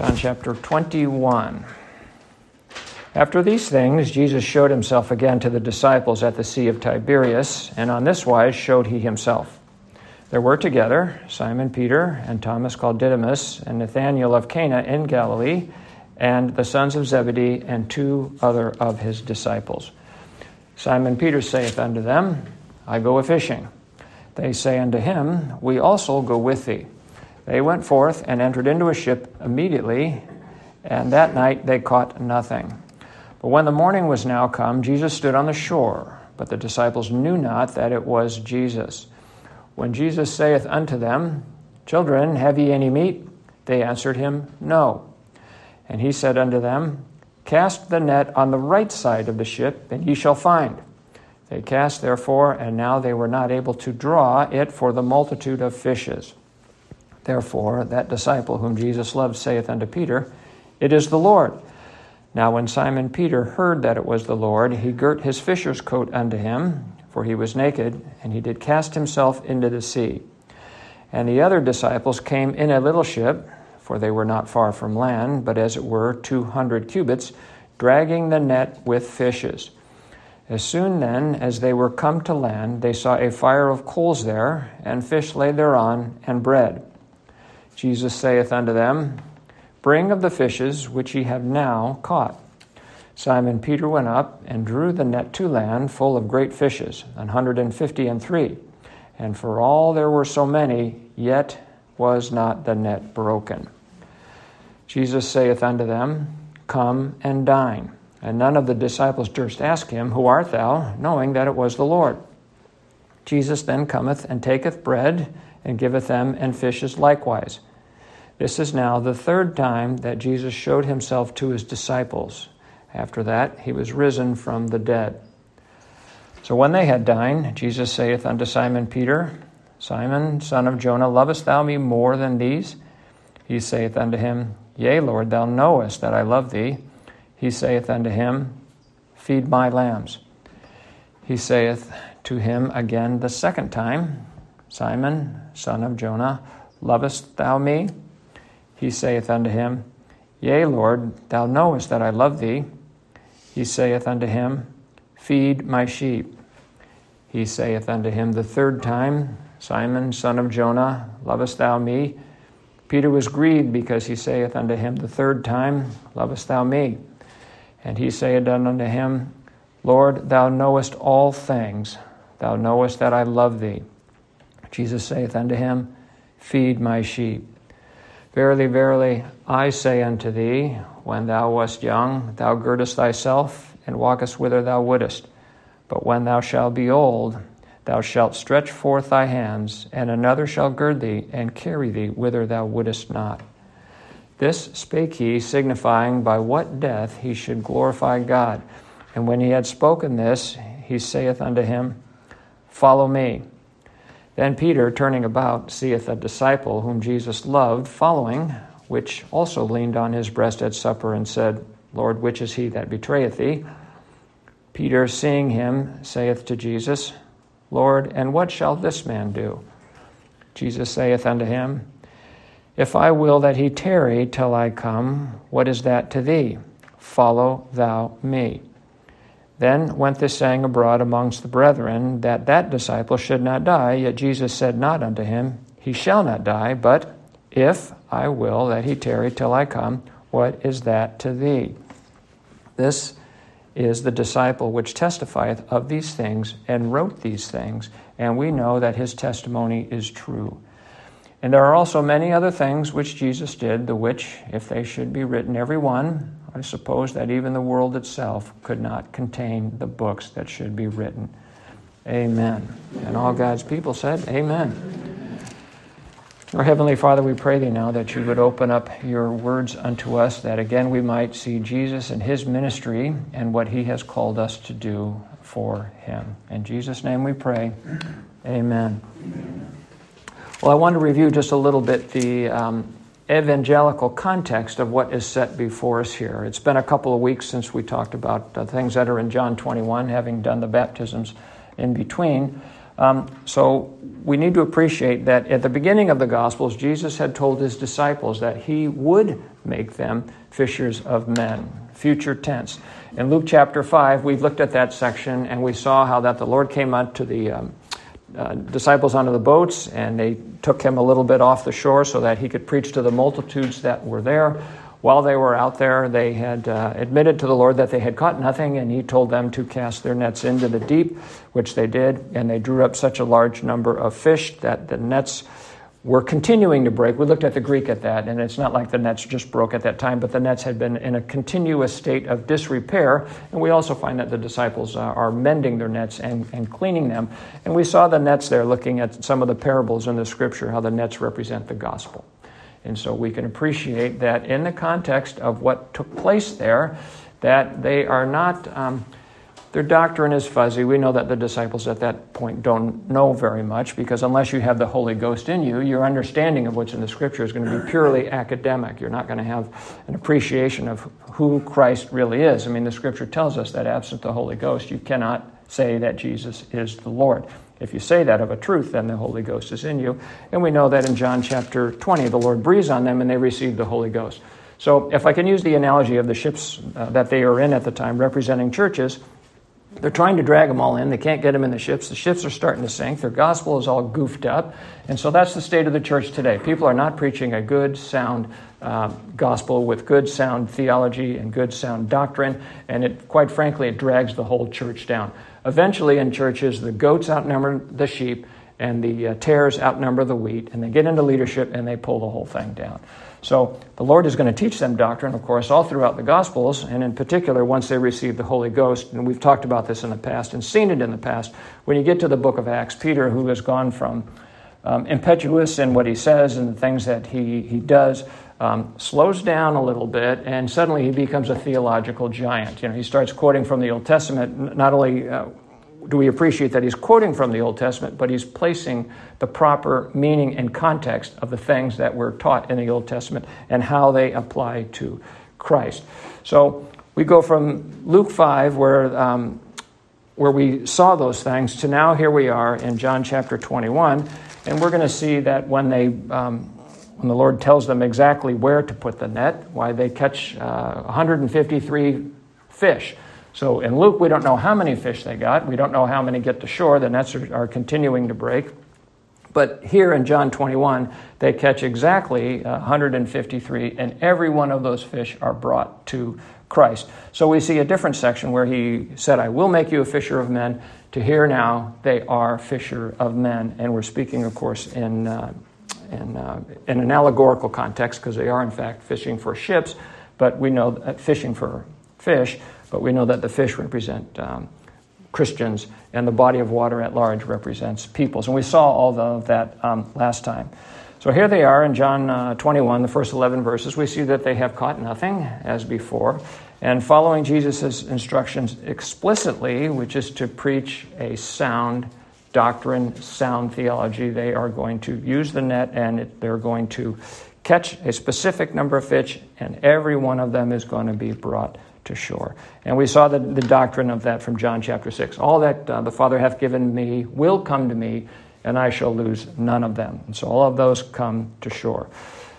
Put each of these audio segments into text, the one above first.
John chapter 21. After these things, Jesus showed himself again to the disciples at the Sea of Tiberias, and on this wise showed he himself. There were together Simon Peter and Thomas called Didymus, and Nathanael of Cana in Galilee, and the sons of Zebedee, and two other of his disciples. Simon Peter saith unto them, I go a fishing. They say unto him, We also go with thee. They went forth and entered into a ship immediately, and that night they caught nothing. But when the morning was now come, Jesus stood on the shore, but the disciples knew not that it was Jesus. When Jesus saith unto them, Children, have ye any meat? They answered him, No. And he said unto them, Cast the net on the right side of the ship, and ye shall find. They cast therefore, and now they were not able to draw it for the multitude of fishes. Therefore, that disciple whom Jesus loved saith unto Peter, It is the Lord. Now, when Simon Peter heard that it was the Lord, he girt his fisher's coat unto him, for he was naked, and he did cast himself into the sea. And the other disciples came in a little ship, for they were not far from land, but as it were two hundred cubits, dragging the net with fishes. As soon then as they were come to land, they saw a fire of coals there, and fish laid thereon, and bread. Jesus saith unto them, Bring of the fishes which ye have now caught. Simon Peter went up and drew the net to land full of great fishes, an hundred and fifty and three. And for all there were so many, yet was not the net broken. Jesus saith unto them, Come and dine. And none of the disciples durst ask him, Who art thou? knowing that it was the Lord. Jesus then cometh and taketh bread and giveth them, and fishes likewise. This is now the third time that Jesus showed himself to his disciples. After that, he was risen from the dead. So when they had dined, Jesus saith unto Simon Peter, Simon, son of Jonah, lovest thou me more than these? He saith unto him, Yea, Lord, thou knowest that I love thee. He saith unto him, Feed my lambs. He saith to him again the second time, Simon, son of Jonah, lovest thou me? He saith unto him, Yea, Lord, thou knowest that I love thee. He saith unto him, Feed my sheep. He saith unto him the third time, Simon, son of Jonah, lovest thou me? Peter was grieved because he saith unto him the third time, Lovest thou me? And he saith unto him, Lord, thou knowest all things. Thou knowest that I love thee. Jesus saith unto him, Feed my sheep. Verily, verily, I say unto thee, when thou wast young, thou girdest thyself and walkest whither thou wouldest. But when thou shalt be old, thou shalt stretch forth thy hands, and another shall gird thee and carry thee whither thou wouldest not. This spake he, signifying by what death he should glorify God. And when he had spoken this, he saith unto him, Follow me. Then Peter, turning about, seeth a disciple whom Jesus loved following, which also leaned on his breast at supper and said, Lord, which is he that betrayeth thee? Peter, seeing him, saith to Jesus, Lord, and what shall this man do? Jesus saith unto him, If I will that he tarry till I come, what is that to thee? Follow thou me. Then went this saying abroad amongst the brethren that that disciple should not die. Yet Jesus said not unto him, He shall not die, but if I will that he tarry till I come, what is that to thee? This is the disciple which testifieth of these things and wrote these things, and we know that his testimony is true. And there are also many other things which Jesus did, the which, if they should be written every one, I suppose that even the world itself could not contain the books that should be written. Amen. And all God's people said, Amen. Our Heavenly Father, we pray Thee now that you would open up your words unto us, that again we might see Jesus and His ministry and what He has called us to do for Him. In Jesus' name we pray. Amen. Well, I want to review just a little bit the um, evangelical context of what is set before us here. It's been a couple of weeks since we talked about uh, things that are in John 21, having done the baptisms in between. Um, so we need to appreciate that at the beginning of the Gospels, Jesus had told his disciples that he would make them fishers of men, future tense. In Luke chapter 5, we looked at that section and we saw how that the Lord came out to the um, uh, disciples onto the boats and they took him a little bit off the shore so that he could preach to the multitudes that were there. While they were out there, they had uh, admitted to the Lord that they had caught nothing, and He told them to cast their nets into the deep, which they did, and they drew up such a large number of fish that the nets were continuing to break. We looked at the Greek at that, and it's not like the nets just broke at that time, but the nets had been in a continuous state of disrepair. And we also find that the disciples uh, are mending their nets and, and cleaning them. And we saw the nets there looking at some of the parables in the scripture, how the nets represent the gospel. And so we can appreciate that in the context of what took place there, that they are not, um, their doctrine is fuzzy. We know that the disciples at that point don't know very much because unless you have the Holy Ghost in you, your understanding of what's in the Scripture is going to be purely academic. You're not going to have an appreciation of who Christ really is. I mean, the Scripture tells us that absent the Holy Ghost, you cannot say that Jesus is the Lord. If you say that of a truth, then the Holy Ghost is in you. And we know that in John chapter 20, the Lord breathes on them and they receive the Holy Ghost. So, if I can use the analogy of the ships uh, that they are in at the time, representing churches, they're trying to drag them all in. They can't get them in the ships. The ships are starting to sink. Their gospel is all goofed up. And so that's the state of the church today. People are not preaching a good, sound uh, gospel with good, sound theology and good, sound doctrine. And it, quite frankly, it drags the whole church down. Eventually, in churches, the goats outnumber the sheep and the uh, tares outnumber the wheat, and they get into leadership and they pull the whole thing down. So the Lord is going to teach them doctrine, of course, all throughout the Gospels, and in particular once they receive the Holy Ghost. And we've talked about this in the past and seen it in the past. When you get to the book of Acts, Peter, who has gone from um, impetuous in what he says and the things that he, he does, um, slows down a little bit, and suddenly he becomes a theological giant. You know, he starts quoting from the Old Testament. Not only uh, do we appreciate that he's quoting from the Old Testament, but he's placing the proper meaning and context of the things that were taught in the Old Testament and how they apply to Christ. So we go from Luke 5, where, um, where we saw those things, to now here we are in John chapter 21, and we're going to see that when they um, when the Lord tells them exactly where to put the net, why they catch uh, 153 fish. So in Luke, we don't know how many fish they got. We don't know how many get to shore. The nets are, are continuing to break. But here in John 21, they catch exactly uh, 153, and every one of those fish are brought to Christ. So we see a different section where he said, I will make you a fisher of men. To here now, they are fisher of men. And we're speaking, of course, in uh, in, uh, in an allegorical context because they are, in fact, fishing for ships, but we know fishing for fish, but we know that the fish represent um, Christians and the body of water at large represents peoples. And we saw all of that um, last time. So here they are in John uh, 21, the first 11 verses. We see that they have caught nothing as before. And following Jesus' instructions explicitly, which is to preach a sound doctrine, sound theology. They are going to use the net and they're going to catch a specific number of fish, and every one of them is going to be brought to shore. And we saw the, the doctrine of that from John chapter 6. All that uh, the Father hath given me will come to me, and I shall lose none of them. And so all of those come to shore.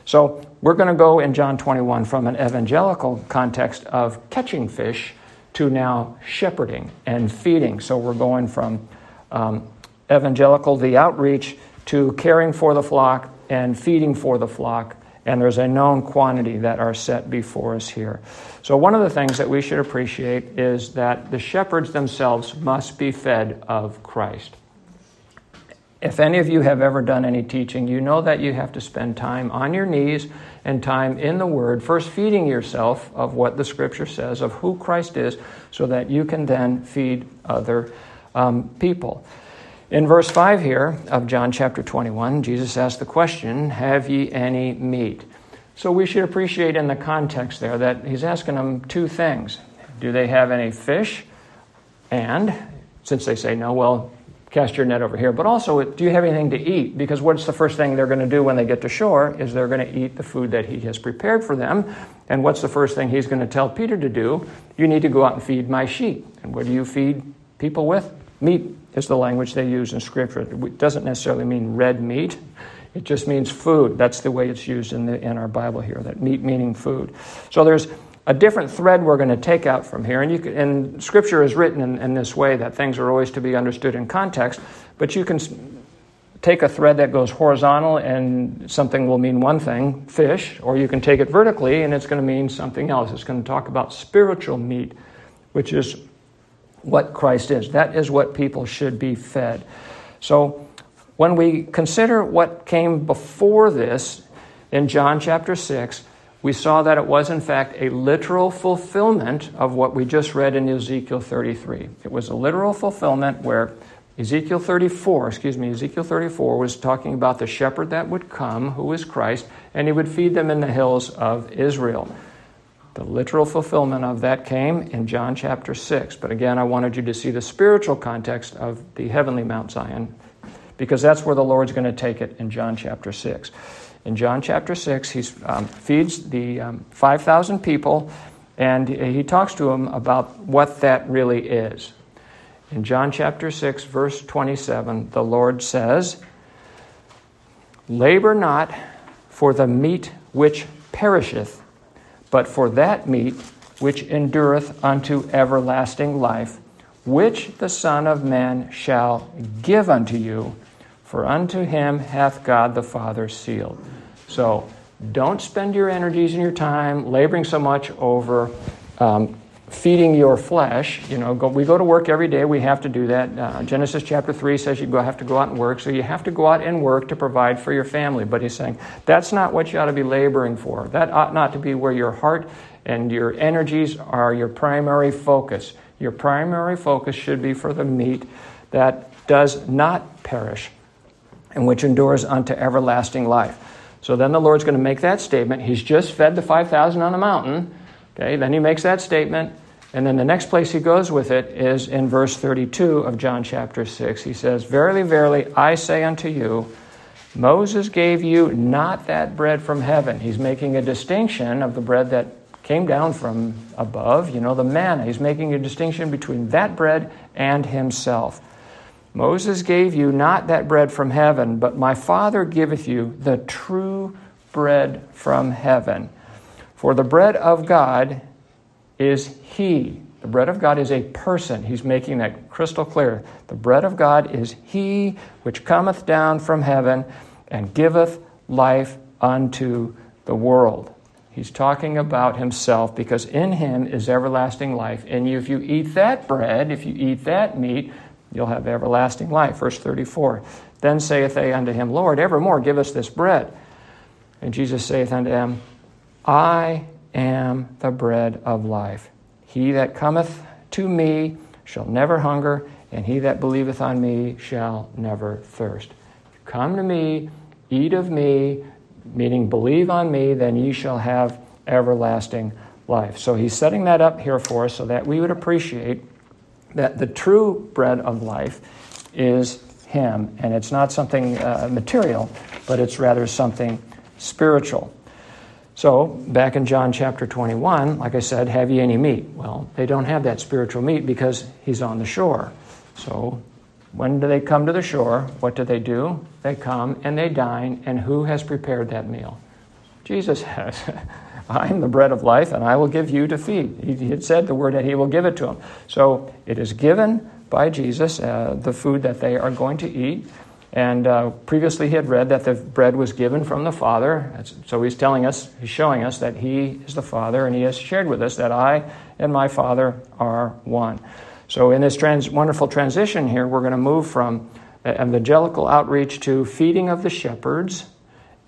So we're going to go in John 21 from an evangelical context of catching fish to now shepherding and feeding. So we're going from um, evangelical, the outreach, to caring for the flock and feeding for the flock. And there's a known quantity that are set before us here. So, one of the things that we should appreciate is that the shepherds themselves must be fed of Christ. If any of you have ever done any teaching, you know that you have to spend time on your knees and time in the Word, first feeding yourself of what the Scripture says, of who Christ is, so that you can then feed other um, people. In verse 5 here of John chapter 21, Jesus asked the question, Have ye any meat? So we should appreciate in the context there that he's asking them two things. Do they have any fish? And since they say no, well, cast your net over here. But also, do you have anything to eat? Because what's the first thing they're going to do when they get to shore is they're going to eat the food that he has prepared for them. And what's the first thing he's going to tell Peter to do? You need to go out and feed my sheep. And what do you feed people with? Meat is the language they use in Scripture. It doesn't necessarily mean red meat. It just means food. That's the way it's used in, the, in our Bible here, that meat meaning food. So there's a different thread we're going to take out from here. And, can, and Scripture is written in, in this way that things are always to be understood in context, but you can take a thread that goes horizontal and something will mean one thing, fish, or you can take it vertically and it's going to mean something else. It's going to talk about spiritual meat, which is what Christ is. That is what people should be fed. So when we consider what came before this in John chapter 6, we saw that it was, in fact, a literal fulfillment of what we just read in Ezekiel 33. It was a literal fulfillment where Ezekiel 34, excuse me, Ezekiel 34 was talking about the shepherd that would come, who is Christ, and he would feed them in the hills of Israel. The literal fulfillment of that came in John chapter 6. But again, I wanted you to see the spiritual context of the heavenly Mount Zion, because that's where the Lord's going to take it in John chapter 6. In John chapter 6, he um, feeds the um, 5,000 people, and he talks to them about what that really is. In John chapter 6, verse 27, the Lord says, Labor not for the meat which perisheth, but for that meat which endureth unto everlasting life, which the Son of Man shall give unto you, for unto him hath God the Father sealed. So don't spend your energies and your time laboring so much over um, feeding your flesh. You know, go, we go to work every day. We have to do that. Uh, Genesis chapter 3 says you have to go out and work. So you have to go out and work to provide for your family. But he's saying that's not what you ought to be laboring for. That ought not to be where your heart and your energies are your primary focus. Your primary focus should be for the meat that does not perish and which endures unto everlasting life. So then the Lord's going to make that statement. He's just fed the 5,000 on the mountain. Okay, then he makes that statement. And then the next place he goes with it is in verse 32 of John chapter 6. He says, Verily, verily, I say unto you, Moses gave you not that bread from heaven. He's making a distinction of the bread that came down from above, you know, the manna. He's making a distinction between that bread and himself. Moses gave you not that bread from heaven, but my Father giveth you the true bread from heaven. For the bread of God is He. The bread of God is a person. He's making that crystal clear. The bread of God is He which cometh down from heaven and giveth life unto the world. He's talking about himself because in him is everlasting life. And if you eat that bread, if you eat that meat, you'll have everlasting life. Verse 34 Then saith they unto him, Lord, evermore give us this bread. And Jesus saith unto them, I am the bread of life. He that cometh to me shall never hunger, and he that believeth on me shall never thirst. Come to me, eat of me, meaning believe on me, then ye shall have everlasting life. So he's setting that up here for us so that we would appreciate that the true bread of life is him, and it's not something uh, material, but it's rather something spiritual. So, back in John chapter 21, like I said, have ye any meat? Well, they don't have that spiritual meat because he's on the shore. So, when do they come to the shore? What do they do? They come and they dine, and who has prepared that meal? Jesus has. I am the bread of life, and I will give you to feed. He had said the word that he will give it to them. So, it is given by Jesus, uh, the food that they are going to eat. And uh, previously he had read that the bread was given from the Father. So he's telling us, he's showing us that he is the Father, and he has shared with us that I and my Father are one. So in this trans- wonderful transition here, we're going to move from evangelical outreach to feeding of the shepherds,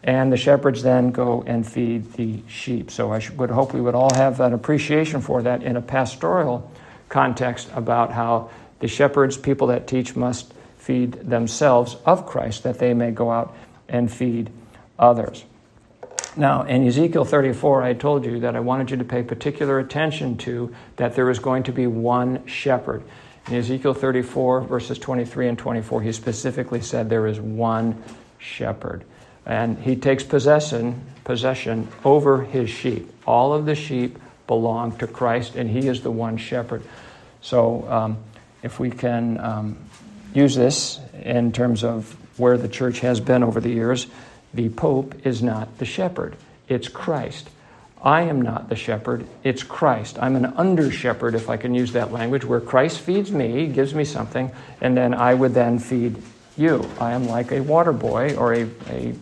and the shepherds then go and feed the sheep. So I would hope we would all have an appreciation for that in a pastoral context about how the shepherds, people that teach, must feed themselves of Christ, that they may go out and feed others. Now, in Ezekiel 34, I told you that I wanted you to pay particular attention to that there is going to be one shepherd. In Ezekiel 34, verses 23 and 24, he specifically said there is one shepherd. And he takes possession, possession over his sheep. All of the sheep belong to Christ, and he is the one shepherd. So, um, if we can um, use this in terms of where the church has been over the years, the Pope is not the shepherd, it's Christ. I am not the shepherd, it's Christ. I'm an under shepherd, if I can use that language, where Christ feeds me, gives me something, and then I would then feed you. I am like a water boy or a, a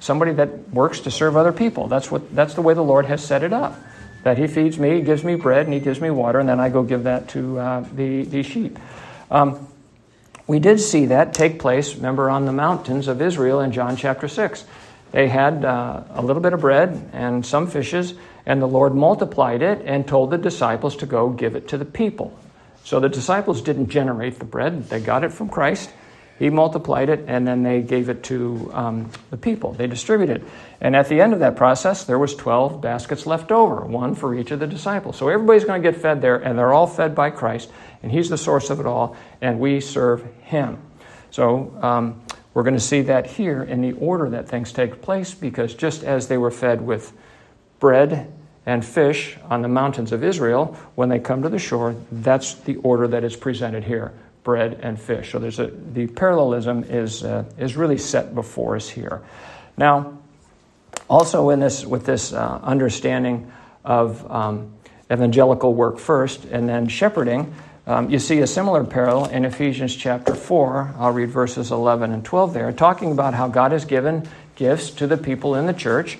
somebody that works to serve other people. That's what that's the way the Lord has set it up. That He feeds me, He gives me bread, and He gives me water, and then I go give that to uh, the the sheep. Um, we did see that take place. Remember on the mountains of Israel in John chapter six. They had uh, a little bit of bread and some fishes, and the Lord multiplied it and told the disciples to go give it to the people. So the disciples didn't generate the bread, they got it from Christ. He multiplied it, and then they gave it to um, the people. They distributed. It. And at the end of that process, there was 12 baskets left over, one for each of the disciples. So everybody's going to get fed there, and they're all fed by Christ, and He's the source of it all, and we serve Him. So um, we're going to see that here in the order that things take place because just as they were fed with bread and fish on the mountains of Israel, when they come to the shore, that's the order that is presented here bread and fish. So there's a, the parallelism is, uh, is really set before us here. Now, also in this, with this uh, understanding of um, evangelical work first and then shepherding, um, you see a similar parallel in Ephesians chapter 4. I'll read verses 11 and 12 there, talking about how God has given gifts to the people in the church.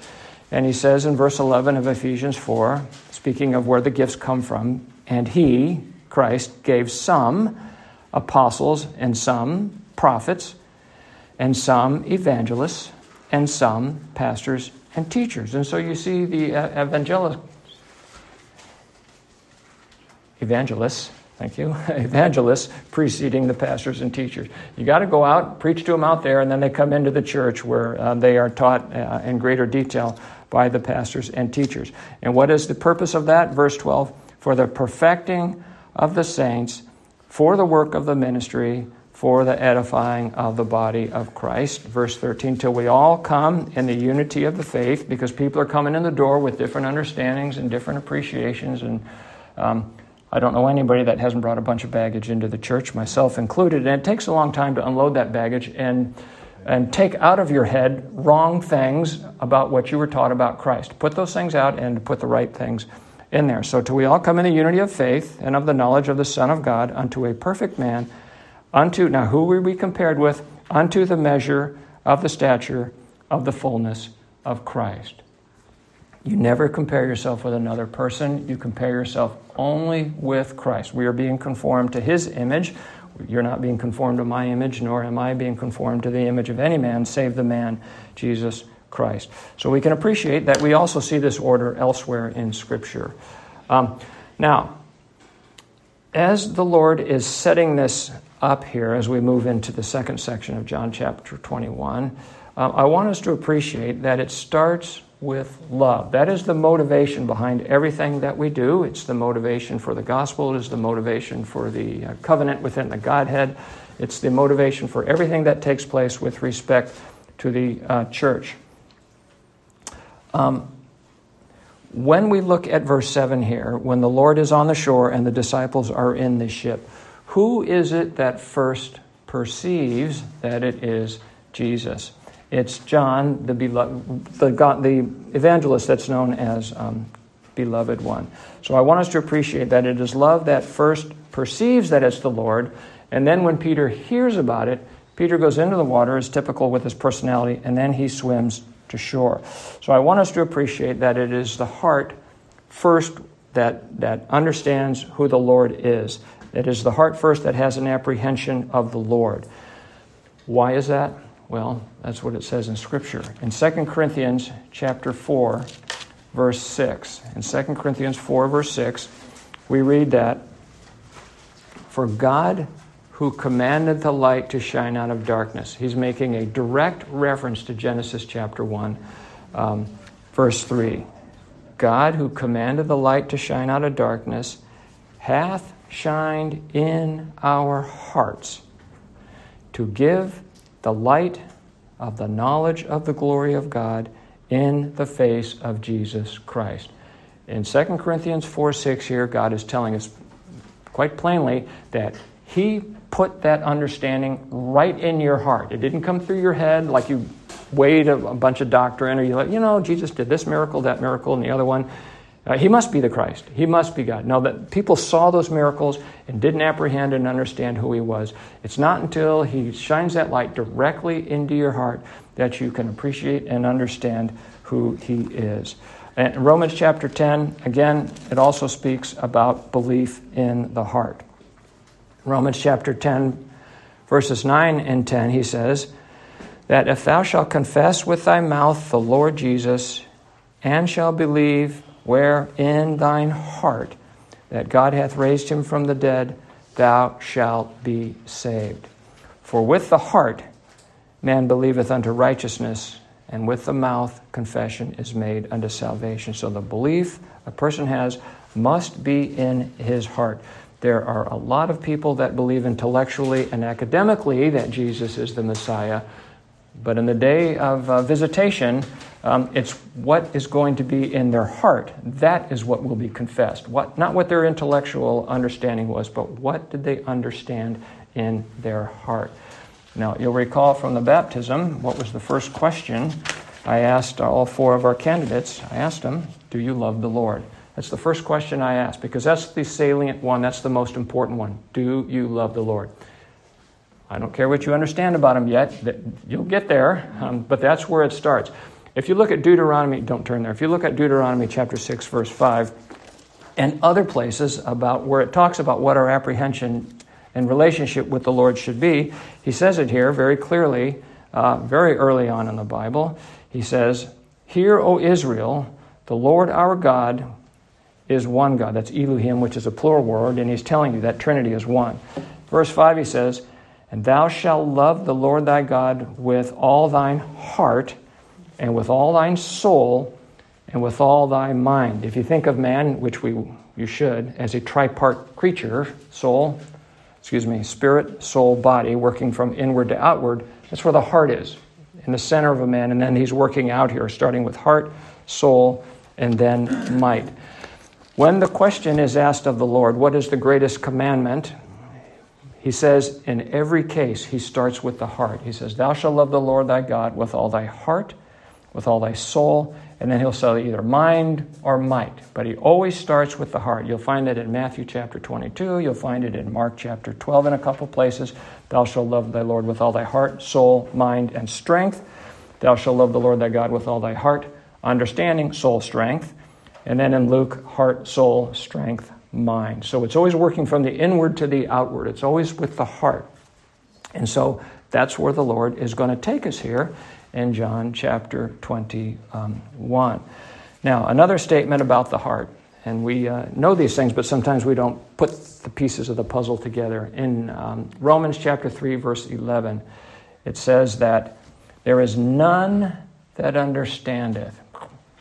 And he says in verse 11 of Ephesians 4, speaking of where the gifts come from, and he, Christ, gave some apostles, and some prophets, and some evangelists, and some pastors and teachers. And so you see the uh, evangelists, evangelists Thank you. Evangelists preceding the pastors and teachers. You got to go out, preach to them out there, and then they come into the church where uh, they are taught uh, in greater detail by the pastors and teachers. And what is the purpose of that? Verse 12 For the perfecting of the saints, for the work of the ministry, for the edifying of the body of Christ. Verse 13, till we all come in the unity of the faith, because people are coming in the door with different understandings and different appreciations and um, I don't know anybody that hasn't brought a bunch of baggage into the church, myself included. And it takes a long time to unload that baggage and, and take out of your head wrong things about what you were taught about Christ. Put those things out and put the right things in there. So, till we all come in the unity of faith and of the knowledge of the Son of God unto a perfect man, unto, now who were we compared with? Unto the measure of the stature of the fullness of Christ. You never compare yourself with another person. You compare yourself only with Christ. We are being conformed to his image. You're not being conformed to my image, nor am I being conformed to the image of any man, save the man, Jesus Christ. So we can appreciate that we also see this order elsewhere in Scripture. Um, now, as the Lord is setting this up here as we move into the second section of John chapter 21, uh, I want us to appreciate that it starts with love. That is the motivation behind everything that we do. It's the motivation for the gospel, it is the motivation for the uh, covenant within the Godhead, it's the motivation for everything that takes place with respect to the uh, church. Um, when we look at verse 7 here, when the Lord is on the shore and the disciples are in the ship, who is it that first perceives that it is Jesus? It's John, the, beloved, the, God, the evangelist that's known as um, Beloved One. So I want us to appreciate that it is love that first perceives that it's the Lord, and then when Peter hears about it, Peter goes into the water, as typical with his personality, and then he swims to shore. So I want us to appreciate that it is the heart first that, that understands who the Lord is. It is the heart first that has an apprehension of the Lord. Why is that? Well, that's what it says in Scripture. In 2 Corinthians chapter 4, verse 6. In 2 Corinthians 4, verse 6, we read that, For God who commanded the light to shine out of darkness. He's making a direct reference to Genesis chapter 1, um, verse 3. God who commanded the light to shine out of darkness hath shined in our hearts to give the light of the knowledge of the glory of God in the face of Jesus Christ. In 2 Corinthians 4 6 here, God is telling us quite plainly that He put that understanding right in your heart. It didn't come through your head like you weighed a, bunch of doctrine or you like, you know, Jesus did this miracle, that miracle, and the other one. Uh, he must be the Christ. He must be God. Now, that people saw those miracles and didn't apprehend and understand who he was. It's not until he shines that light directly into your heart that you can appreciate and understand who he is. And Romans chapter 10, again, it also speaks about belief in the heart. Romans chapter 10, verses 9 and 10, he says, That if thou shalt confess with thy mouth the Lord Jesus, and shalt believe where in thine heart that God hath raised him from the dead, thou shalt be saved. For with the heart man believeth unto righteousness, and with the mouth confession is made unto salvation. So the belief a person has must be in his heart. There are a lot of people that believe intellectually and academically that Jesus is the Messiah, but in the day of uh, visitation, um, it's what is going to be in their heart. That is what will be confessed. What, not what their intellectual understanding was, but what did they understand in their heart. Now, you'll recall from the baptism, what was the first question I asked all four of our candidates? I asked them, Do you love the Lord? That's the first question I asked because that's the salient one, that's the most important one. Do you love the Lord? I don't care what you understand about him yet, you'll get there, um, but that's where it starts. If you look at Deuteronomy, don't turn there. If you look at Deuteronomy chapter 6, verse 5, and other places about where it talks about what our apprehension and relationship with the Lord should be, he says it here very clearly, uh, very early on in the Bible. He says, Hear, O Israel, the Lord our God is one God. That's Elohim, which is a plural word, and he's telling you that Trinity is one. Verse 5, he says, And thou shalt love the Lord thy God with all thine heart and with all thine soul and with all thy mind. If you think of man, which we you should, as a tripart creature, soul, excuse me, spirit, soul, body, working from inward to outward, that's where the heart is, in the center of a man, and then he's working out here, starting with heart, soul, and then might. When the question is asked of the Lord, what is the greatest commandment? He says, in every case, he starts with the heart. He says, Thou shalt love the Lord thy God with all thy heart, with all thy soul, and then he'll say either mind or might. But he always starts with the heart. You'll find it in Matthew chapter 22. You'll find it in Mark chapter 12 in a couple places. Thou shalt love thy Lord with all thy heart, soul, mind, and strength. Thou shalt love the Lord thy God with all thy heart, understanding, soul, strength. And then in Luke, heart, soul, strength, mind. So it's always working from the inward to the outward. It's always with the heart. And so that's where the Lord is going to take us here in John chapter 21. Now, another statement about the heart, and we uh, know these things, but sometimes we don't put the pieces of the puzzle together. In um, Romans chapter 3, verse 11, it says that there is none that understandeth.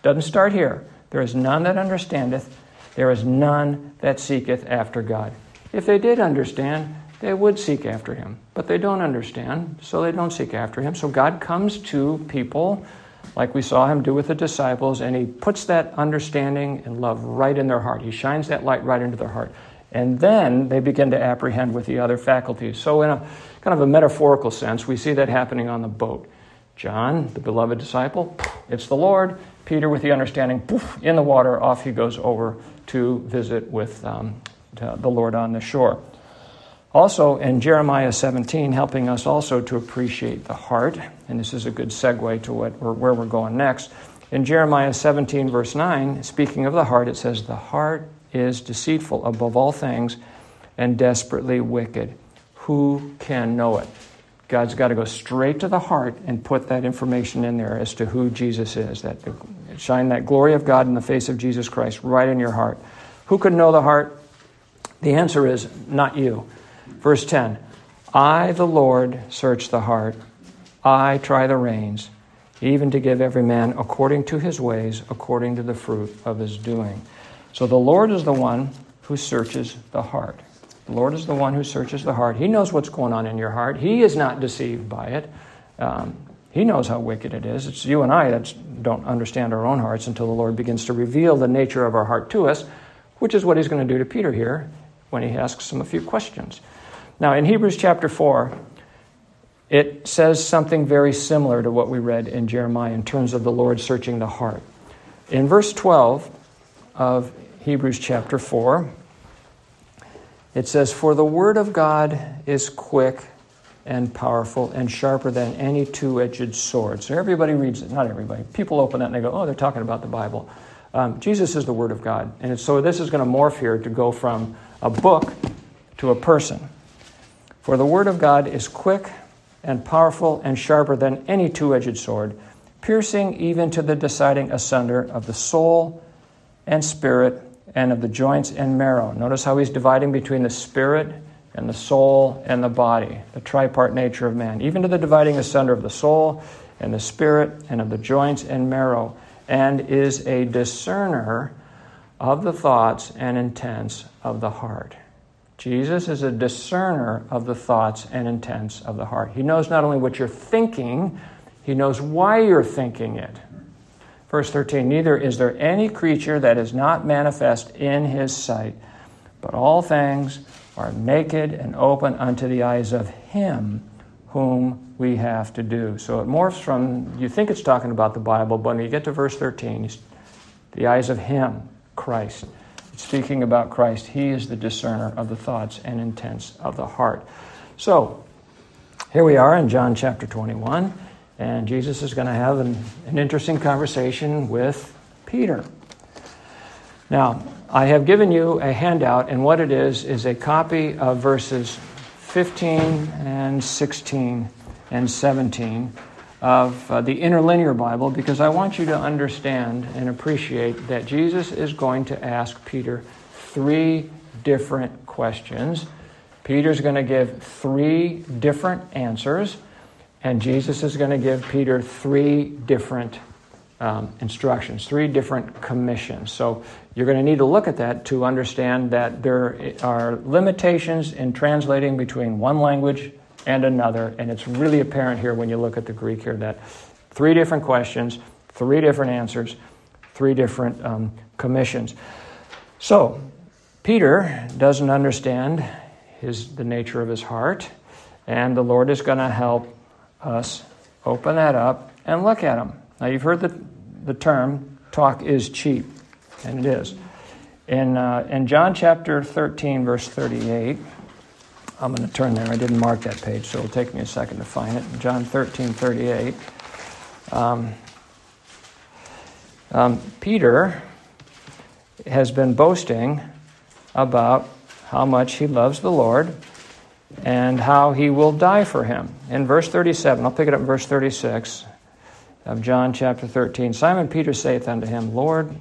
Doesn't start here. There is none that understandeth. There is none that seeketh after God. If they did understand, they would seek after him. But they don't understand, so they don't seek after him. So God comes to people like we saw him do with the disciples, and he puts that understanding and love right in their heart. He shines that light right into their heart. And then they begin to apprehend with the other faculties. So, in a kind of a metaphorical sense, we see that happening on the boat. John, the beloved disciple, it's the Lord. Peter, with the understanding, poof, in the water, off he goes over to visit with um, the Lord on the shore. Also, in Jeremiah 17, helping us also to appreciate the heart, and this is a good segue to what, where we're going next. In Jeremiah 17, verse 9, speaking of the heart, it says, The heart is deceitful above all things and desperately wicked. Who can know it? God's got to go straight to the heart and put that information in there as to who Jesus is. That shine that glory of God in the face of Jesus Christ right in your heart. Who can know the heart? The answer is not you. Verse 10 I, the Lord, search the heart, I try the reins, even to give every man according to his ways, according to the fruit of his doing. So the Lord is the one who searches the heart. The Lord is the one who searches the heart. He knows what's going on in your heart. He is not deceived by it. Um, he knows how wicked it is. It's you and I that don't understand our own hearts until the Lord begins to reveal the nature of our heart to us, which is what he's going to do to Peter here when he asks him a few questions. Now, in Hebrews chapter 4, it says something very similar to what we read in Jeremiah in terms of the Lord searching the heart. In verse 12 of Hebrews chapter 4, it says, For the word of God is quick and powerful and sharper than any two edged sword. So everybody reads it, not everybody. People open that and they go, Oh, they're talking about the Bible. Um, Jesus is the Word of God. And so this is going to morph here to go from a book to a person. For the Word of God is quick and powerful and sharper than any two edged sword, piercing even to the deciding asunder of the soul and spirit and of the joints and marrow. Notice how he's dividing between the spirit and the soul and the body, the tripart nature of man, even to the dividing asunder of the soul and the spirit and of the joints and marrow, and is a discerner of the thoughts and intents of the heart. Jesus is a discerner of the thoughts and intents of the heart. He knows not only what you're thinking, he knows why you're thinking it. Verse 13 Neither is there any creature that is not manifest in his sight, but all things are naked and open unto the eyes of him whom we have to do. So it morphs from, you think it's talking about the Bible, but when you get to verse 13, the eyes of him, Christ speaking about Christ, he is the discerner of the thoughts and intents of the heart. So, here we are in John chapter 21, and Jesus is going to have an, an interesting conversation with Peter. Now, I have given you a handout, and what it is is a copy of verses 15 and 16 and 17 of uh, the interlinear Bible because I want you to understand and appreciate that Jesus is going to ask Peter three different questions. Peter's going to give three different answers, and Jesus is going to give Peter three different um, instructions, three different commissions. So you're going to need to look at that to understand that there are limitations in translating between one language and another. And it's really apparent here when you look at the Greek here that three different questions, three different answers, three different um, commissions. So, Peter doesn't understand his, the nature of his heart, and the Lord is going to help us open that up and look at him. Now, you've heard the, the term talk is cheap, and it is. In, uh, in John chapter 13, verse 38, I'm going to turn there. I didn't mark that page, so it'll take me a second to find it. John 13, 38. Um, um, Peter has been boasting about how much he loves the Lord and how he will die for him. In verse 37, I'll pick it up in verse 36 of John chapter 13. Simon Peter saith unto him, Lord,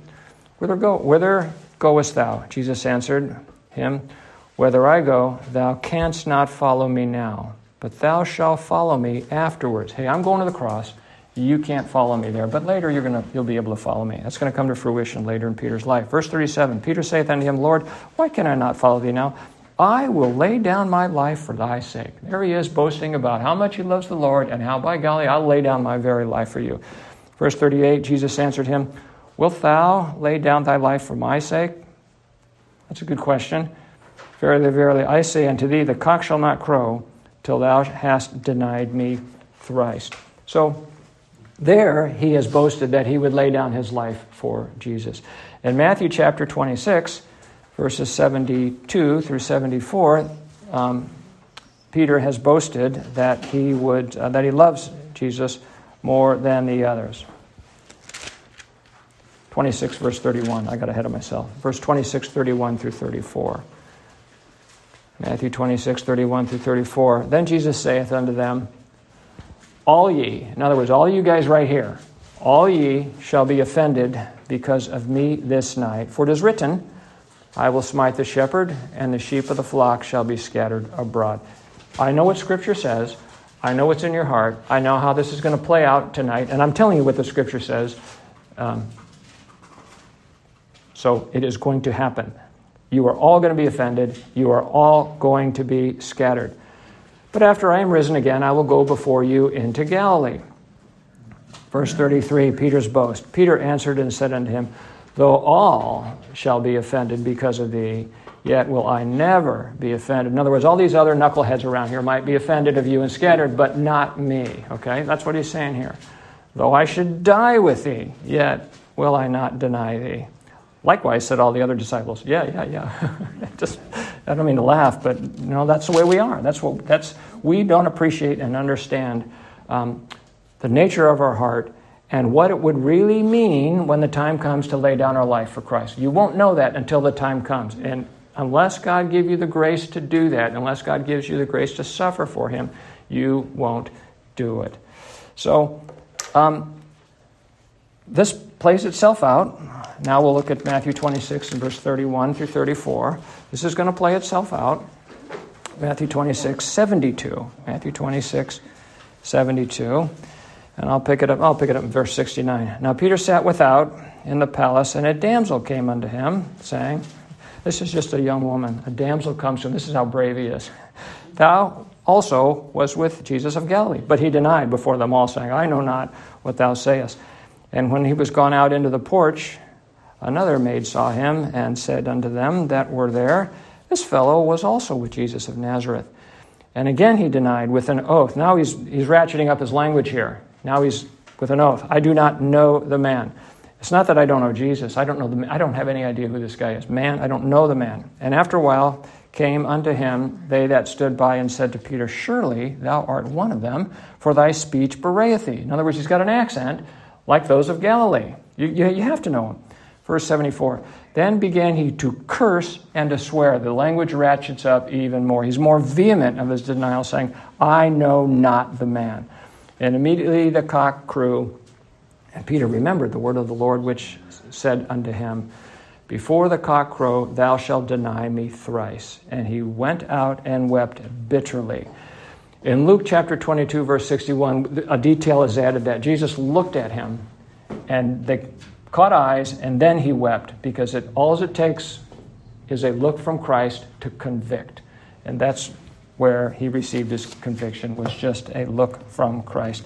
whither, go, whither goest thou? Jesus answered him, Whether I go, thou canst not follow me now, but thou shalt follow me afterwards. Hey, I'm going to the cross. You can't follow me there, but later you're gonna, you'll be able to follow me. That's going to come to fruition later in Peter's life. Verse 37 Peter saith unto him, Lord, why can I not follow thee now? I will lay down my life for thy sake. There he is boasting about how much he loves the Lord and how, by golly, I'll lay down my very life for you. Verse 38 Jesus answered him, Wilt thou lay down thy life for my sake? That's a good question. Verily, verily, I say unto thee, the cock shall not crow till thou hast denied me thrice. So, there he has boasted that he would lay down his life for Jesus. In Matthew chapter 26, verses 72 through 74, um, Peter has boasted that he would uh, that he loves Jesus more than the others. 26 verse 31. I got ahead of myself. Verse 26 31 through 34. Matthew 26 31 through 34. Then Jesus saith unto them, all ye, in other words, all you guys right here, all ye shall be offended because of me this night. For it is written, I will smite the shepherd, and the sheep of the flock shall be scattered abroad. I know what Scripture says. I know what's in your heart. I know how this is going to play out tonight, and I'm telling you what the Scripture says. Um, so it is going to happen. You are all going to be offended. You are all going to be scattered. But after I am risen again, I will go before you into Galilee. Verse 33, Peter's boast. Peter answered and said unto him, Though all shall be offended because of thee, yet will I never be offended. In other words, all these other knuckleheads around here might be offended of you and scattered, but not me. Okay? That's what he's saying here. Though I should die with thee, yet will I not deny thee. Likewise, said all the other disciples. Yeah, yeah, yeah. Just, I don't mean to laugh, but you know that's the way we are. That's what that's. We don't appreciate and understand um, the nature of our heart and what it would really mean when the time comes to lay down our life for Christ. You won't know that until the time comes, and unless God gives you the grace to do that, unless God gives you the grace to suffer for Him, you won't do it. So. Um, this plays itself out. Now we'll look at Matthew 26 and verse 31 through 34. This is going to play itself out. Matthew 26, 72. Matthew 26, 72. And I'll pick it up. I'll pick it up in verse 69. Now Peter sat without in the palace, and a damsel came unto him, saying, This is just a young woman. A damsel comes to him. This is how brave he is. Thou also was with Jesus of Galilee. But he denied before them all, saying, I know not what thou sayest. And when he was gone out into the porch, another maid saw him and said unto them that were there, This fellow was also with Jesus of Nazareth. And again he denied with an oath. Now he's, he's ratcheting up his language here. Now he's with an oath. I do not know the man. It's not that I don't know Jesus. I don't know the I don't have any idea who this guy is. Man, I don't know the man. And after a while came unto him they that stood by and said to Peter, Surely thou art one of them, for thy speech bewrayeth thee. In other words, he's got an accent like those of Galilee. You, you, you have to know him. Verse 74 Then began he to curse and to swear. The language ratchets up even more. He's more vehement of his denial, saying, I know not the man. And immediately the cock crew, and Peter remembered the word of the Lord, which said unto him, Before the cock crow, thou shalt deny me thrice. And he went out and wept bitterly. In Luke chapter 22, verse 61, a detail is added that Jesus looked at him and they caught eyes and then he wept because it, all it takes is a look from Christ to convict. And that's where he received his conviction, was just a look from Christ.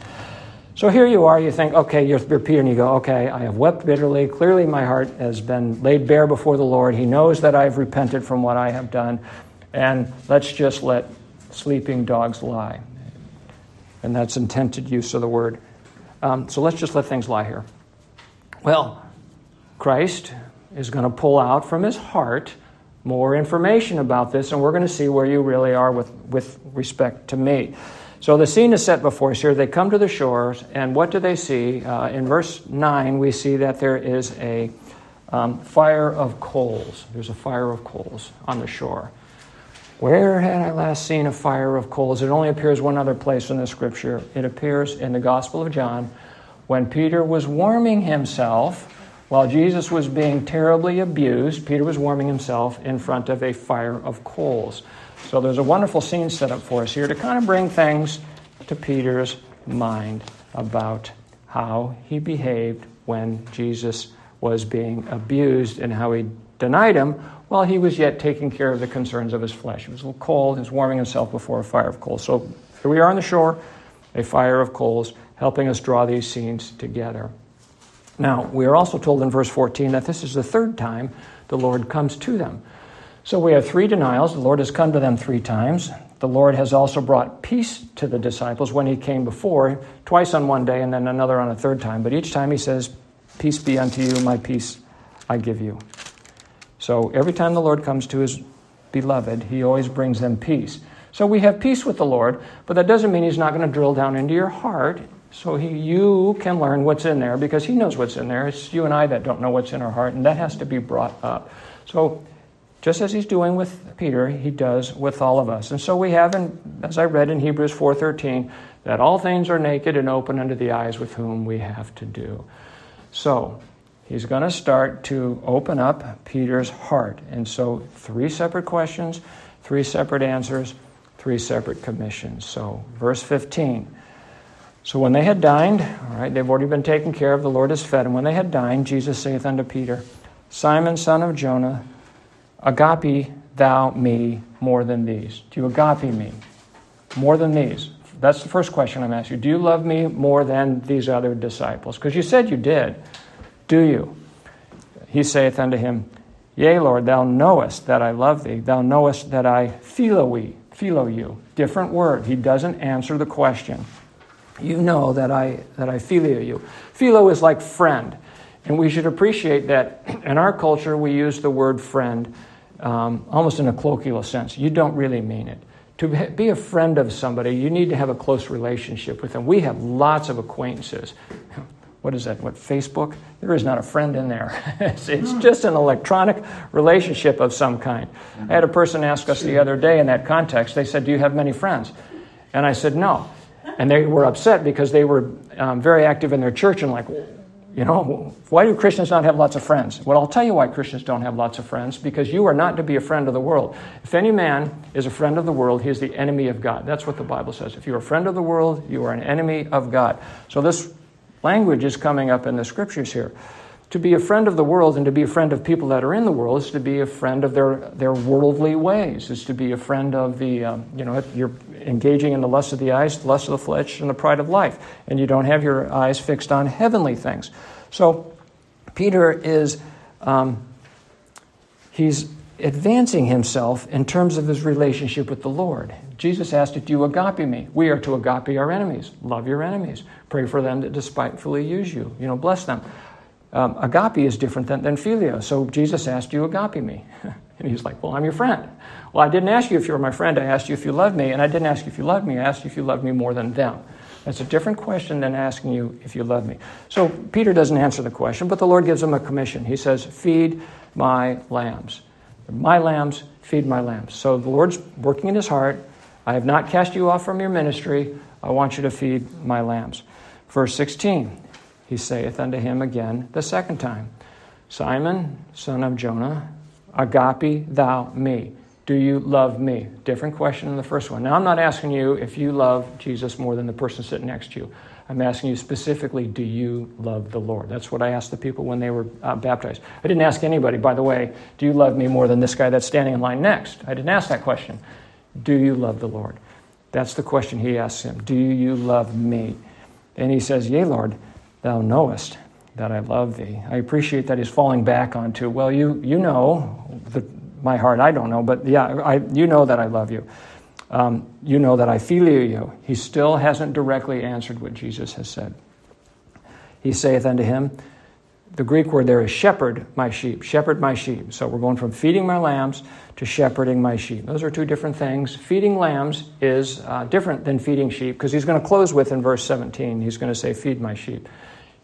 So here you are, you think, okay, you're, you're, Peter, and you go, okay, I have wept bitterly. Clearly, my heart has been laid bare before the Lord. He knows that I've repented from what I have done. And let's just let sleeping dogs lie. And that's intended use of the word. Um, so let's just let things lie here. Well, Christ is going to pull out from his heart more information about this, and we're going to see where you really are with, with respect to me. So the scene is set before us here. They come to the shores, and what do they see? Uh, in verse 9, we see that there is a um, fire of coals. There's a fire of coals on the shore. Where had I last seen a fire of coals? It only appears one other place in the scripture. It appears in the Gospel of John when Peter was warming himself while Jesus was being terribly abused. Peter was warming himself in front of a fire of coals. So there's a wonderful scene set up for us here to kind of bring things to Peter's mind about how he behaved when Jesus was being abused and how he denied him while he was yet taking care of the concerns of his flesh. He was a little cold, he was warming himself before a fire of coals. So here we are on the shore, a fire of coals, helping us draw these scenes together. Now, we are also told in verse 14 that this is the third time the Lord comes to them. So we have three denials. The Lord has come to them three times. The Lord has also brought peace to the disciples when he came before, twice on one day and then another on a third time. But each time he says, Peace be unto you, my peace I give you. So every time the Lord comes to his beloved, he always brings them peace. So we have peace with the Lord, but that doesn't mean he's not going to drill down into your heart so he, you can learn what's in there because he knows what's in there. It's you and I that don't know what's in our heart, and that has to be brought up. So just as he's doing with Peter, he does with all of us. And so we have, in, as I read in Hebrews 4.13, that all things are naked and open unto the eyes with whom we have to do. So he's going to start to open up Peter's heart. And so, three separate questions, three separate answers, three separate commissions. So, verse 15. So, when they had dined, all right, they've already been taken care of, the Lord has fed, and when they had dined, Jesus saith unto Peter, Simon, son of Jonah, agape thou me more than these? Do you agape me more than these? That's the first question I'm asking you. Do you love me more than these other disciples? Because you said you did. Do you? He saith unto him, Yea, Lord, thou knowest that I love thee. Thou knowest that I philo philo you. Different word. He doesn't answer the question. You know that I that I phileo you. Phileo is like friend. And we should appreciate that in our culture we use the word friend um, almost in a colloquial sense. You don't really mean it. To be a friend of somebody, you need to have a close relationship with them. We have lots of acquaintances. What is that? What, Facebook? There is not a friend in there. it's, it's just an electronic relationship of some kind. I had a person ask us the other day in that context, they said, Do you have many friends? And I said, No. And they were upset because they were um, very active in their church and like, you know, why do Christians not have lots of friends? Well, I'll tell you why Christians don't have lots of friends because you are not to be a friend of the world. If any man is a friend of the world, he is the enemy of God. That's what the Bible says. If you're a friend of the world, you are an enemy of God. So this language is coming up in the scriptures here. To be a friend of the world and to be a friend of people that are in the world is to be a friend of their, their worldly ways, is to be a friend of the, um, you know, you're engaging in the lust of the eyes, the lust of the flesh, and the pride of life, and you don't have your eyes fixed on heavenly things. So Peter is, um, he's advancing himself in terms of his relationship with the Lord. Jesus asked, Do you agape me? We are to agape our enemies. Love your enemies. Pray for them that despitefully use you. You know, bless them. Um, agape is different than, than phileo. So Jesus asked, you agape me? and he's like, Well, I'm your friend. Well, I didn't ask you if you were my friend. I asked you if you loved me. And I didn't ask you if you loved me. I asked you if you loved me more than them. That's a different question than asking you if you love me. So Peter doesn't answer the question, but the Lord gives him a commission. He says, Feed my lambs. My lambs, feed my lambs. So the Lord's working in his heart. I have not cast you off from your ministry. I want you to feed my lambs. Verse 16 he saith unto him again the second time, Simon, son of Jonah, agape thou me. Do you love me? Different question than the first one. Now, I'm not asking you if you love Jesus more than the person sitting next to you. I'm asking you specifically, do you love the Lord? That's what I asked the people when they were uh, baptized. I didn't ask anybody, by the way, do you love me more than this guy that's standing in line next? I didn't ask that question. Do you love the Lord? That's the question he asks him. Do you love me? And he says, Yea, Lord. Thou knowest that I love thee. I appreciate that he's falling back onto, well, you, you know, the, my heart, I don't know, but yeah, I, you know that I love you. Um, you know that I feel you. He still hasn't directly answered what Jesus has said. He saith unto him, the Greek word there is shepherd my sheep, shepherd my sheep. So we're going from feeding my lambs to shepherding my sheep. Those are two different things. Feeding lambs is uh, different than feeding sheep because he's going to close with in verse 17, he's going to say, Feed my sheep.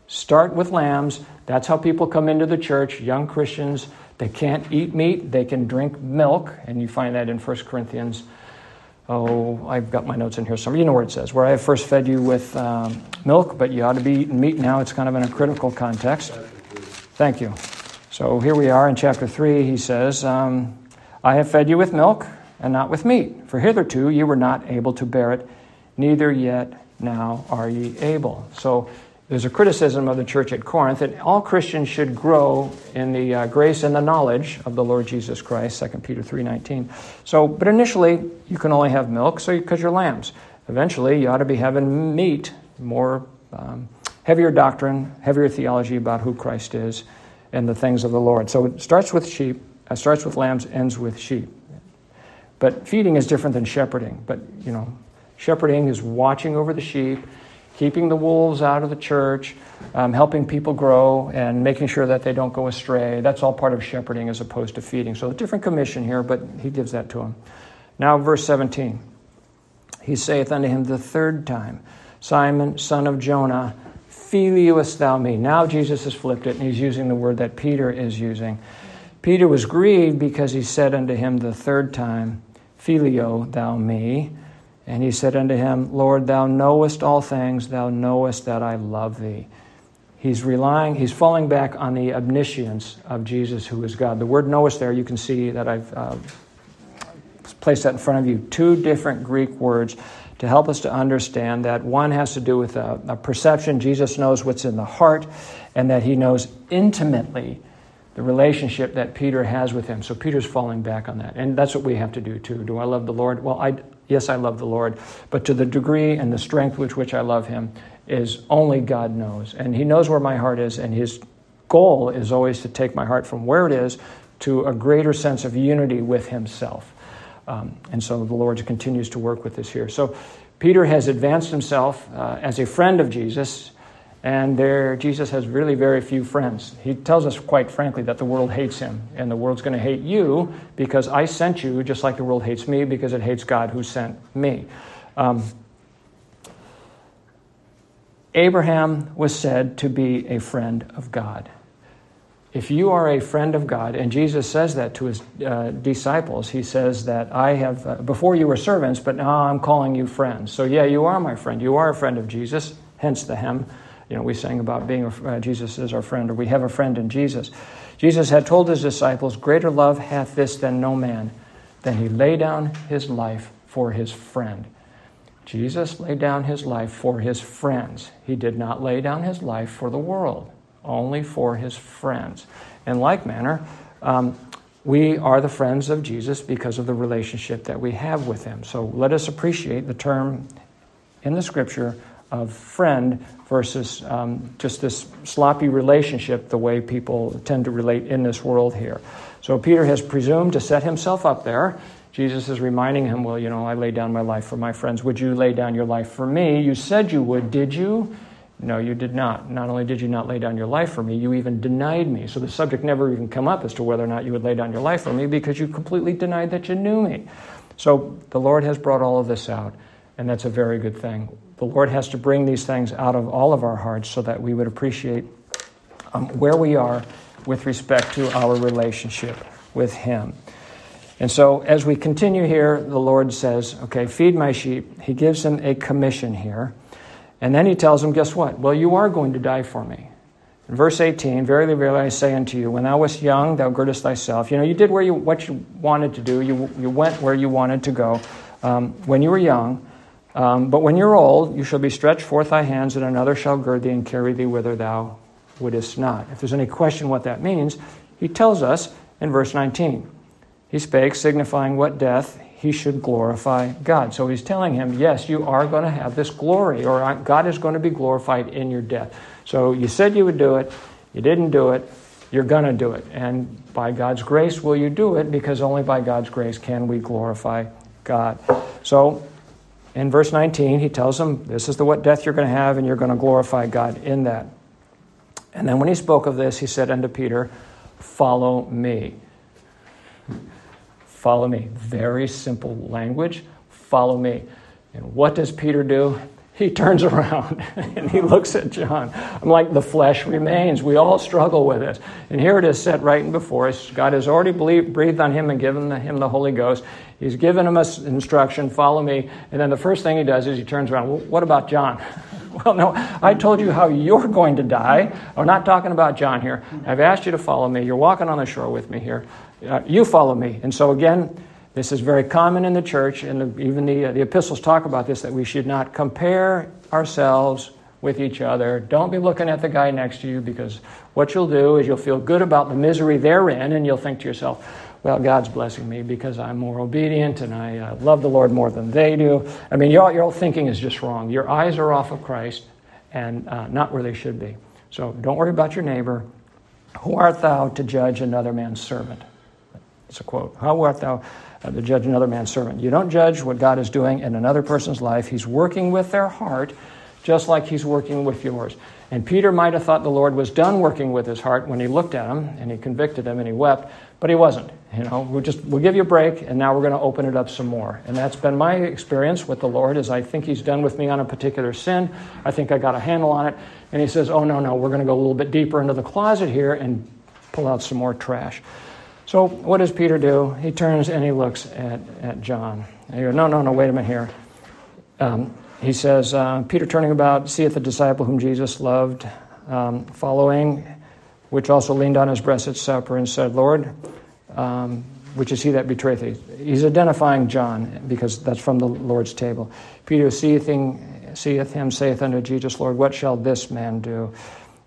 Start with lambs. That's how people come into the church, young Christians. They can't eat meat, they can drink milk, and you find that in 1 Corinthians. Oh, I've got my notes in here somewhere. You know where it says, where I first fed you with um, milk, but you ought to be eating meat now. It's kind of in a critical context. Thank you. So here we are in chapter 3. He says, um, I have fed you with milk and not with meat, for hitherto you were not able to bear it, neither yet now are ye able. So there's a criticism of the church at Corinth that all Christians should grow in the uh, grace and the knowledge of the Lord Jesus Christ, 2 Peter 3.19. So, but initially, you can only have milk so because you're lambs. Eventually, you ought to be having meat, more um, heavier doctrine, heavier theology about who Christ is and the things of the Lord. So it starts with sheep, uh, starts with lambs, ends with sheep. But feeding is different than shepherding. But, you know, shepherding is watching over the sheep keeping the wolves out of the church, um, helping people grow, and making sure that they don't go astray. That's all part of shepherding as opposed to feeding. So a different commission here, but he gives that to him. Now, verse 17. He saith unto him the third time, Simon, son of Jonah, filiest thou me? Now Jesus has flipped it, and he's using the word that Peter is using. Peter was grieved because he said unto him the third time, Phileo thou me? And he said unto him, Lord, thou knowest all things, thou knowest that I love thee. He's relying, he's falling back on the omniscience of Jesus, who is God. The word knowest there, you can see that I've uh, placed that in front of you. Two different Greek words to help us to understand that one has to do with a, a perception. Jesus knows what's in the heart, and that he knows intimately the relationship that Peter has with him. So Peter's falling back on that. And that's what we have to do too. Do I love the Lord? Well, I, Yes, I love the Lord, but to the degree and the strength with which I love Him is only God knows. And He knows where my heart is, and His goal is always to take my heart from where it is to a greater sense of unity with himself. Um, and so the Lord continues to work with this here. So Peter has advanced himself uh, as a friend of Jesus, and there Jesus has really very few friends. He tells us quite frankly that the world hates him, and the world's going to hate you because I sent you, just like the world hates me because it hates God who sent me. Um, Abraham was said to be a friend of God. If you are a friend of God, and Jesus says that to his uh, disciples, he says that I have, uh, before you were servants, but now I'm calling you friends. So, yeah, you are my friend. You are a friend of Jesus, hence the hymn. You know, we sang about being uh, Jesus is our friend, or we have a friend in Jesus. Jesus had told his disciples, Greater love hath this than no man, than he lay down his life for his friend. Jesus laid down his life for his friends. He did not lay down his life for the world, only for his friends. In like manner, um, we are the friends of Jesus because of the relationship that we have with him. So let us appreciate the term in the scripture of friend versus um, just this sloppy relationship, the way people tend to relate in this world here. So Peter has presumed to set himself up there Jesus is reminding him, Well, you know, I laid down my life for my friends. Would you lay down your life for me? You said you would, did you? No, you did not. Not only did you not lay down your life for me, you even denied me. So the subject never even come up as to whether or not you would lay down your life for me because you completely denied that you knew me. So the Lord has brought all of this out, and that's a very good thing. The Lord has to bring these things out of all of our hearts so that we would appreciate um, where we are with respect to our relationship with Him. And so, as we continue here, the Lord says, Okay, feed my sheep. He gives them a commission here. And then he tells them, Guess what? Well, you are going to die for me. In verse 18, Verily, verily, I say unto you, when thou wast young, thou girdest thyself. You know, you did where you, what you wanted to do, you, you went where you wanted to go um, when you were young. Um, but when you're old, you shall be stretched forth thy hands, and another shall gird thee and carry thee whither thou wouldest not. If there's any question what that means, he tells us in verse 19. He spake, signifying what death he should glorify God. So he's telling him, yes, you are going to have this glory, or God is going to be glorified in your death. So you said you would do it, you didn't do it, you're going to do it. And by God's grace will you do it, because only by God's grace can we glorify God. So in verse 19, he tells them, This is the what death you're going to have, and you're going to glorify God in that. And then when he spoke of this, he said unto Peter, Follow me. Follow me. Very simple language. Follow me. And what does Peter do? He turns around and he looks at John. I'm like, the flesh remains. We all struggle with this. And here it is set right in before us. God has already breathed on him and given him the Holy Ghost. He's given him instruction, follow me. And then the first thing he does is he turns around. Well, what about John? well, no, I told you how you're going to die. I'm not talking about John here. I've asked you to follow me. You're walking on the shore with me here uh, you follow me. And so, again, this is very common in the church, and even the, uh, the epistles talk about this that we should not compare ourselves with each other. Don't be looking at the guy next to you because what you'll do is you'll feel good about the misery they're in, and you'll think to yourself, well, God's blessing me because I'm more obedient and I uh, love the Lord more than they do. I mean, your, your thinking is just wrong. Your eyes are off of Christ and uh, not where they should be. So don't worry about your neighbor. Who art thou to judge another man's servant? It's a quote. How art thou uh, to judge another man's servant? You don't judge what God is doing in another person's life. He's working with their heart just like he's working with yours. And Peter might have thought the Lord was done working with his heart when he looked at him and he convicted him and he wept, but he wasn't. You know, we'll just we'll give you a break and now we're going to open it up some more. And that's been my experience with the Lord is I think he's done with me on a particular sin. I think I got a handle on it. And he says, "Oh no, no, we're going to go a little bit deeper into the closet here and pull out some more trash." So what does Peter do? He turns and he looks at, at John. And he goes, No, no, no, wait a minute here. Um, he says, uh, Peter turning about, seeth the disciple whom Jesus loved, um, following, which also leaned on his breast at supper and said, Lord, um, which is he that betrayeth thee. He's identifying John because that's from the Lord's table. Peter seeth him, seeth him, saith unto Jesus, Lord, what shall this man do?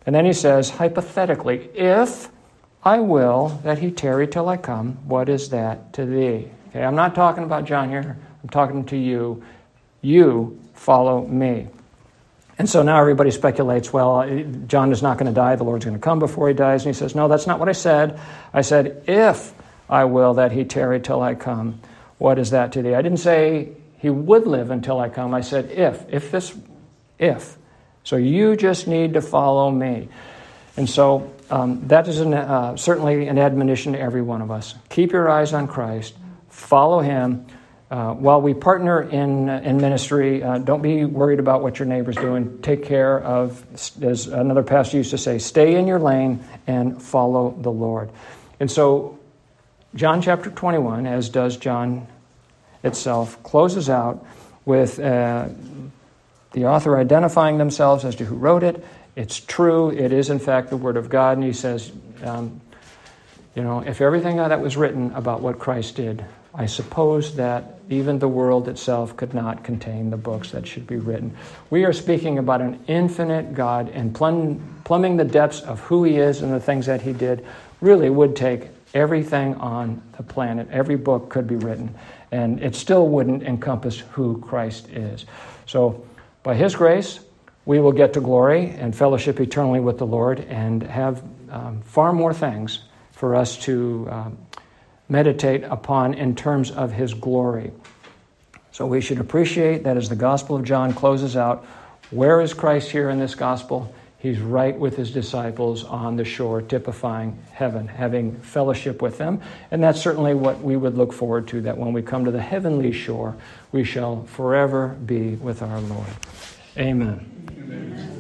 And then he says, hypothetically, if I will that he tarry till I come. What is that to thee? Okay, I'm not talking about John here. I'm talking to you. You follow me. And so now everybody speculates, well, uh, John is not going to die, the Lord's going to come before he dies. And he says, no, that's not what I said. I said, if I will that he tarry till I come, what is that to thee? I didn't say he would live until I come. I said, if, if this, if. So you just need to follow me. And so um, that is an, uh, certainly an admonition to every one of us. Keep your eyes on Christ, follow him. Uh, while we partner in, in ministry, uh, don't be worried about what your neighbor's doing. Take care of, as another pastor used to say, stay in your lane and follow the Lord. And so, John chapter 21, as does John itself, closes out with uh, the author identifying themselves as to who wrote it. It's true, it is in fact the Word of God, and he says, um, you know, if everything that was written about what Christ did I suppose that even the world itself could not contain the books that should be written. We are speaking about an infinite God, and plumb, plumbing the depths of who He is and the things that He did really would take everything on the planet. Every book could be written, and it still wouldn't encompass who Christ is. So, by His grace, we will get to glory and fellowship eternally with the Lord and have um, far more things for us to. Um, meditate upon in terms of his glory. So we should appreciate that as the Gospel of John closes out, where is Christ here in this Gospel? He's right with his disciples on the shore, typifying heaven, having fellowship with them. And that's certainly what we would look forward to, that when we come to the heavenly shore, we shall forever be with our Lord. Amen. Amen.